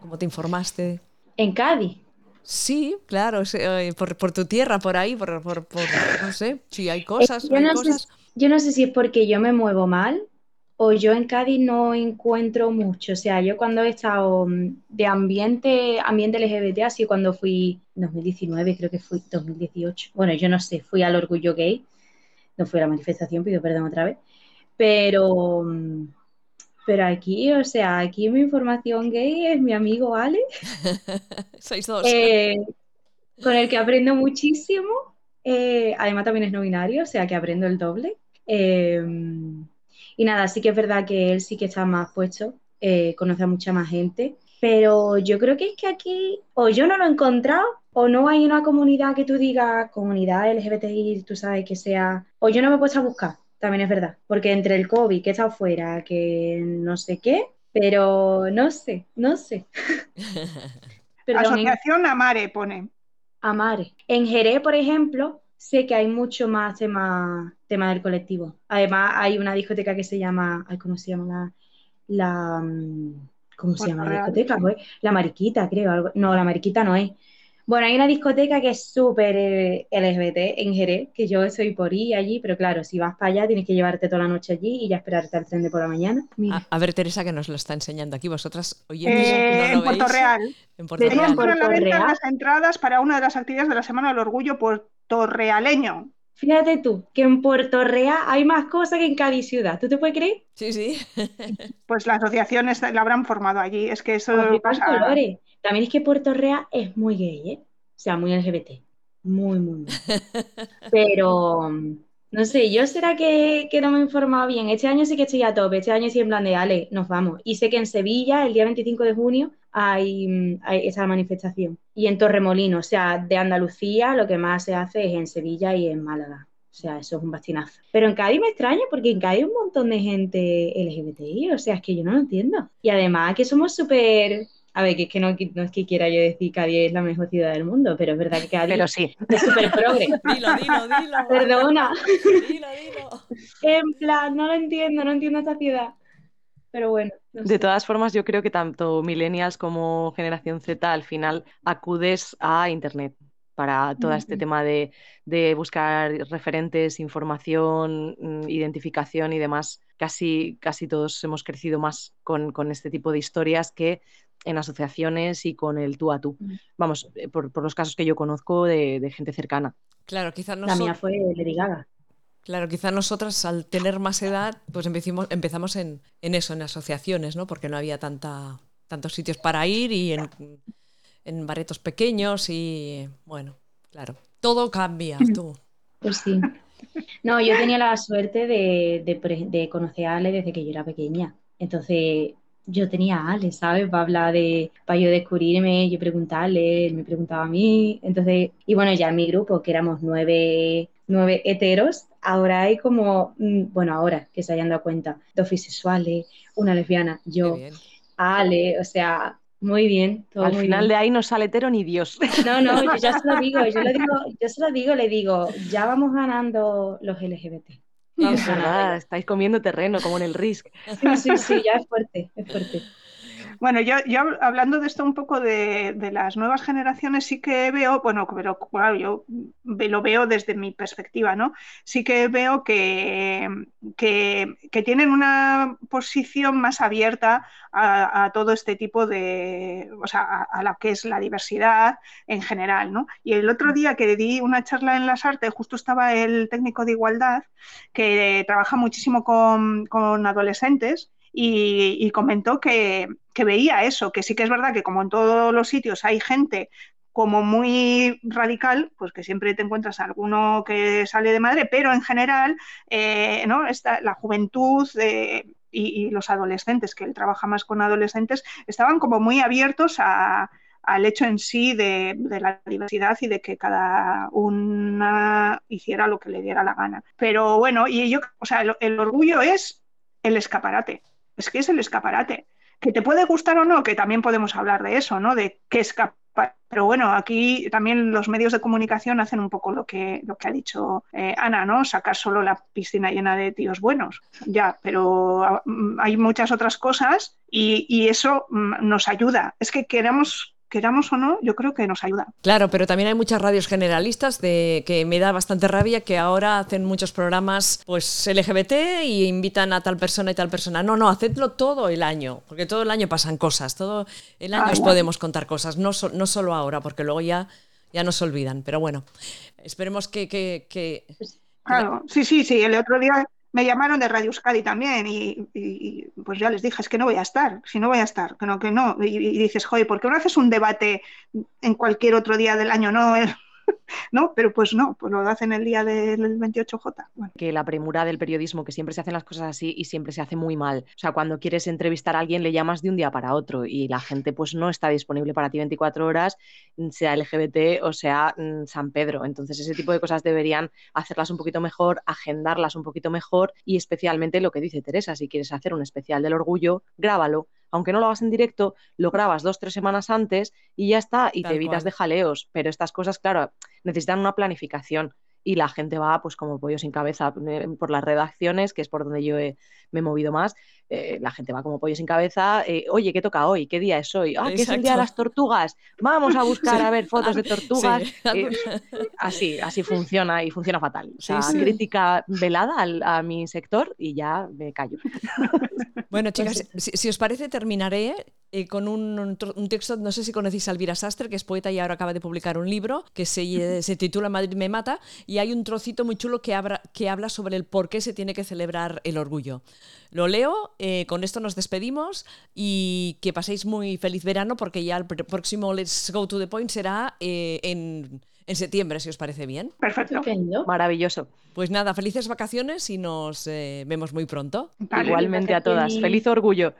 S1: cómo te informaste?
S2: En Cádiz.
S1: Sí, claro, eh, por, por, tu tierra, por ahí, por, por, no sé, si hay cosas, hay cosas.
S2: Yo no sé si es porque yo me muevo mal o yo en Cádiz no encuentro mucho. O sea, yo cuando he estado mm, de ambiente, ambiente LGBT, así cuando fui 2019, creo que fui 2018. Bueno, yo no sé, fui al orgullo gay. No fui a la manifestación, pido perdón otra vez. Pero, mm, pero aquí, o sea, aquí mi información gay es mi amigo Ale. [laughs]
S1: Sois dos.
S2: Eh, con el que aprendo muchísimo. Eh, además también es no binario, o sea que aprendo el doble. Em, y nada, sí que es verdad que él sí que está más puesto, eh, conoce a mucha más gente, pero yo creo que es que aquí o yo no lo he encontrado o no hay una comunidad que tú digas, comunidad LGBTI, tú sabes que sea, o yo no me he puesto a buscar, también es verdad, porque entre el COVID, que está afuera, que no sé qué, pero no sé, no sé. [laughs]
S4: Asociación Amare pone.
S2: Amare. En Jerez, por ejemplo, sé que hay mucho más tema, tema del colectivo. Además, hay una discoteca que se llama, ¿cómo se llama la, mm, ¿cómo se llama la discoteca? Pues, la Mariquita, creo. no, la Mariquita no es. Bueno, hay una discoteca que es súper eh, LGBT en Jerez, que yo soy por ir allí, pero claro, si vas para allá tienes que llevarte toda la noche allí y ya esperarte al tren de por la mañana.
S1: A, ver, Teresa, que nos lo está enseñando aquí. Vosotras,
S4: oye, eh, en Puerto Real. En Puerto Real. la venta las entradas para una de las actividades de la Semana del Orgullo puertorrealeño.
S2: Fíjate tú, que en Puerto Real hay más cosas que en Cádiz ciudad. ¿Tú te puedes creer?
S1: Sí, sí.
S4: pues la asociación la habrán formado allí. Es que eso
S2: pasa... También es que Puerto Real es muy gay, ¿eh? O sea, muy LGBT. Muy, muy, muy. [laughs] Pero, no sé, yo será que, que, no me he informado bien. Este año sí que estoy a tope. Este año sí en plan de, ale, nos vamos. Y sé que en Sevilla, el día 25 de junio, hay, hay esa manifestación. Y en Torremolino, o sea, de Andalucía, lo que más se hace es en Sevilla y en Málaga. O sea, eso es un bastinazo. Pero en Cádiz me extraña porque en Cádiz hay un montón de gente LGBTI. O sea, es que yo no lo entiendo. Y además que somos súper a ver, que es que no, no, es que quiera yo decir que Cádiz es la mejor ciudad del mundo, pero es verdad que Cádiz
S3: pero sí.
S2: es súper progre. [laughs]
S1: Dilo, dilo, dilo.
S2: Perdona.
S1: Dilo, dilo.
S2: En plan, no lo entiendo, no entiendo esta ciudad. Pero bueno.
S3: de todas formas, yo creo que tanto millennials como generación Z al final acudes a Internet para todo este tema de, de, buscar referentes, información, mm, identificación y demás. Casi, casi todos hemos crecido más con, con este tipo de historias que en asociaciones y con el tú a tú. Vamos, eh, por, los casos que yo conozco de, gente cercana.
S1: Claro, quizás
S2: La mía fue Lady
S1: Claro, quizás nosotras al tener más edad, pues empezamos, empezamos en, eso, en asociaciones, ¿no? Porque no había tanta, tantos sitios para ir y en, en baretos pequeños y bueno, claro, todo cambia, tú.
S2: Pues sí. No, yo tenía la suerte de, de, de conocer a Ale desde que yo era pequeña. Entonces, yo tenía a Ale, ¿sabes? Para hablar de, para yo descubrirme, yo preguntarle, él me preguntaba a mí. Entonces, y bueno, ya en mi grupo, que éramos nueve, nueve heteros, ahora hay como, mm, bueno, ahora que se hayan dado cuenta, dos bisexuales, una lesbiana, yo, Ale, o sea, muy bien.
S3: Al final de ahí no sale hetero ni Dios.
S2: No, no, yo ya se lo digo, yo, lo digo, [laughs] yo se lo digo, le digo, ya vamos ganando los LGBT. [laughs]
S3: Nada, estáis comiendo terreno, como en el RISC.
S2: Sí, sí, sí, ya es fuerte, es fuerte.
S4: Bueno, yo, yo, hablando de esto un poco de, las nuevas generaciones, sí que veo, bueno, pero claro, yo lo veo desde mi perspectiva, ¿no? Sí que veo que, que, tienen una posición más abierta a, todo este tipo de, o sea, a, a, la que es la diversidad en general, ¿no? Y el otro día que di una charla en las artes, justo estaba el técnico de igualdad, que trabaja muchísimo con, con adolescentes y, comentó que, veía eso, que sí que es verdad que como en todos los sitios hay gente como muy radical, pues que siempre te encuentras alguno que sale de madre, pero en general, eh, ¿no? la juventud, eh, y, los adolescentes, que él trabaja más con adolescentes, estaban como muy abiertos al hecho en sí de, la diversidad y de que cada una hiciera lo que le diera la gana. Pero bueno, y yo, o sea, el orgullo es el escaparate, es que es el escaparate que te puede gustar o no, que también podemos hablar de eso, ¿no? De qué es pero bueno, aquí también los medios de comunicación hacen un poco lo que, lo que ha dicho eh, Ana, ¿no? Sacar solo la piscina llena de tíos buenos. Ya, pero ah, mm, hay muchas otras cosas y, y eso mm, nos ayuda. Es que queremos queramos o no, yo creo que nos ayuda.
S1: Claro, pero también hay muchas radios generalistas de que me da bastante rabia que ahora hacen muchos programas pues LGBT y invitan a tal persona y tal persona. No, no, hacedlo todo el año, porque todo el año pasan cosas, todo el año os podemos contar cosas, no, no solo ahora, porque luego ya, ya nos olvidan. Pero bueno, esperemos que... que, que...
S4: Claro, sí, sí, sí, el otro día me llamaron de Radio Euskadi también y, pues ya les dije, es que no voy a estar, si no voy a estar, que no, que no. Y, dices, joder, ¿por qué no haces un debate en cualquier otro día del año? No, [laughs] ¿no? Pero pues no, pues lo hacen el día del 28J.
S3: Que la premura del periodismo, que siempre se hacen las cosas así y siempre se hace muy mal. O sea, cuando quieres entrevistar a alguien le llamas de un día para otro y la gente pues no está disponible para ti 24 horas, sea LGBT o sea mm, San Pedro. Entonces ese tipo de cosas deberían hacerlas un poquito mejor, agendarlas un poquito mejor y especialmente lo que dice Teresa, si quieres hacer un especial del orgullo, grábalo aunque no lo hagas en directo, lo grabas dos, tres semanas antes y ya está, y te evitas de jaleos. Pero estas cosas, claro, necesitan una planificación y la gente va pues como pollo sin cabeza eh, por las redacciones, que es por donde yo me he movido más. Eh, la gente va como pollo sin cabeza. Eh, Oye, ¿qué toca hoy? ¿Qué día es hoy? Ah, ¿qué es el día de las tortugas? Vamos a [laughs] buscar a ver fotos de tortugas. [laughs] así, así funciona y funciona fatal. O sea, crítica velada a mi sector y ya me callo. [laughs]
S1: Bueno, chicas, si, os parece, terminaré eh, con un, texto, no sé si conocéis a Elvira Sastre, que es poeta y ahora acaba de publicar un libro que se, eh, se titula Madrid me mata, y hay un trocito muy chulo que, que habla sobre el por qué se tiene que celebrar el orgullo. Lo leo, eh, con esto nos despedimos y que paséis muy feliz verano porque ya el próximo Let's Go to the Point será en en septiembre, si os parece bien.
S4: Perfecto.
S3: Maravilloso.
S1: Pues nada, felices vacaciones y nos eh, vemos muy pronto.
S3: Igualmente a todas. Feliz orgullo.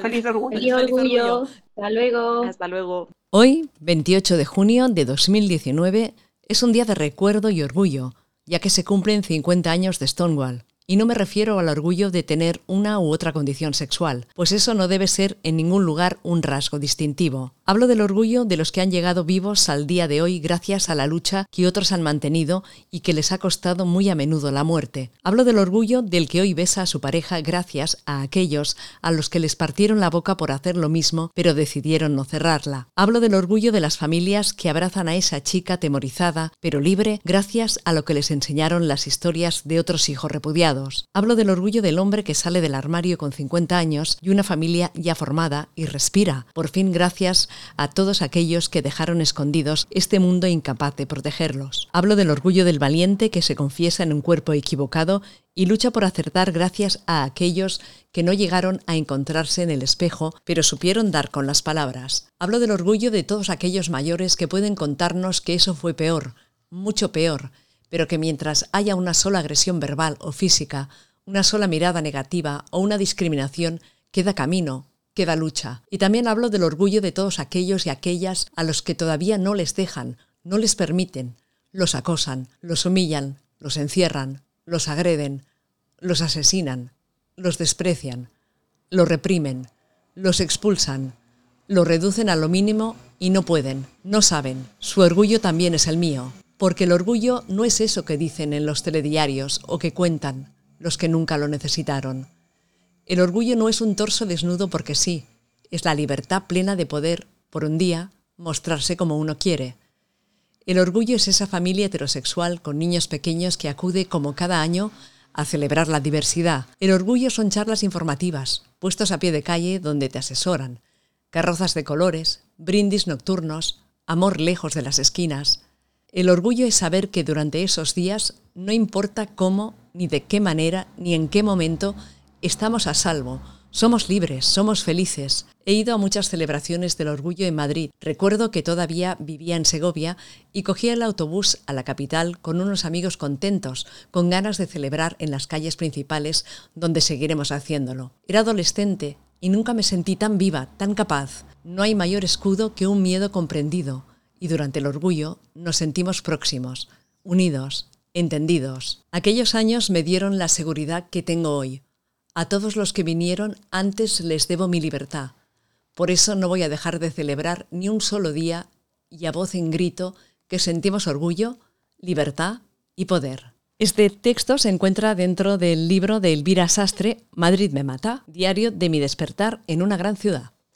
S4: feliz orgullo.
S2: Feliz orgullo. Hasta luego.
S3: Hasta luego.
S1: Hoy, 28 de junio de 2019, es un día de recuerdo y orgullo, ya que se cumplen 50 años de Stonewall. Y no me refiero al orgullo de tener una u otra condición sexual, pues eso no debe ser en ningún lugar un rasgo distintivo. Hablo del orgullo de los que han llegado vivos al día de hoy gracias a la lucha que otros han mantenido y que les ha costado muy a menudo la muerte. Hablo del orgullo del que hoy besa a su pareja gracias a aquellos a los que les partieron la boca por hacer lo mismo, pero decidieron no cerrarla. Hablo del orgullo de las familias que abrazan a esa chica temorizada, pero libre, gracias a lo que les enseñaron las historias de otros hijos repudiados. Hablo del orgullo del hombre que sale del armario con 50 años y una familia ya formada y respira, por fin gracias a todos aquellos que dejaron escondidos este mundo incapaz de protegerlos. Hablo del orgullo del valiente que se confiesa en un cuerpo equivocado y lucha por acertar gracias a aquellos que no llegaron a encontrarse en el espejo, pero supieron dar con las palabras. Hablo del orgullo de todos aquellos mayores que pueden contarnos que eso fue peor, mucho peor, pero que mientras haya una sola agresión verbal o física, una sola mirada negativa o una discriminación, queda camino, queda lucha. Y también hablo del orgullo de todos aquellos y aquellas a los que todavía no les dejan, no les permiten, los acosan, los humillan, los encierran, los agreden, los asesinan, los desprecian, los reprimen, los expulsan, los reducen a lo mínimo y no pueden, no saben. Su orgullo también es el mío, porque el orgullo no es eso que dicen en los telediarios o que cuentan los que nunca lo necesitaron. El orgullo no es un torso desnudo porque sí, es la libertad plena de poder, por un día, mostrarse como uno quiere. El orgullo es esa familia heterosexual con niños pequeños que acude como cada año a celebrar la diversidad. El orgullo son charlas informativas, puestos a pie de calle donde te asesoran, carrozas de colores, brindis nocturnos, amor lejos de las esquinas. El orgullo es saber que durante esos días no importa cómo, ni de qué manera, ni en qué momento, estamos a salvo, Somos libres, somos felices. He ido a muchas celebraciones del orgullo en Madrid. Recuerdo que todavía vivía en Segovia y cogía el autobús a la capital con unos amigos contentos, con ganas de celebrar en las calles principales donde seguiremos haciéndolo. Era adolescente y nunca me sentí tan viva, tan capaz. No hay mayor escudo que un miedo comprendido y durante el orgullo nos sentimos próximos, unidos, entendidos. Aquellos años me dieron la seguridad que tengo hoy a todos los que vinieron antes les debo mi libertad. Por eso no voy a dejar de celebrar ni un solo día y a voz en grito que sentimos orgullo, libertad y poder. Este texto se encuentra dentro del libro de Elvira Sastre, Madrid me mata, diario de mi despertar en una gran ciudad.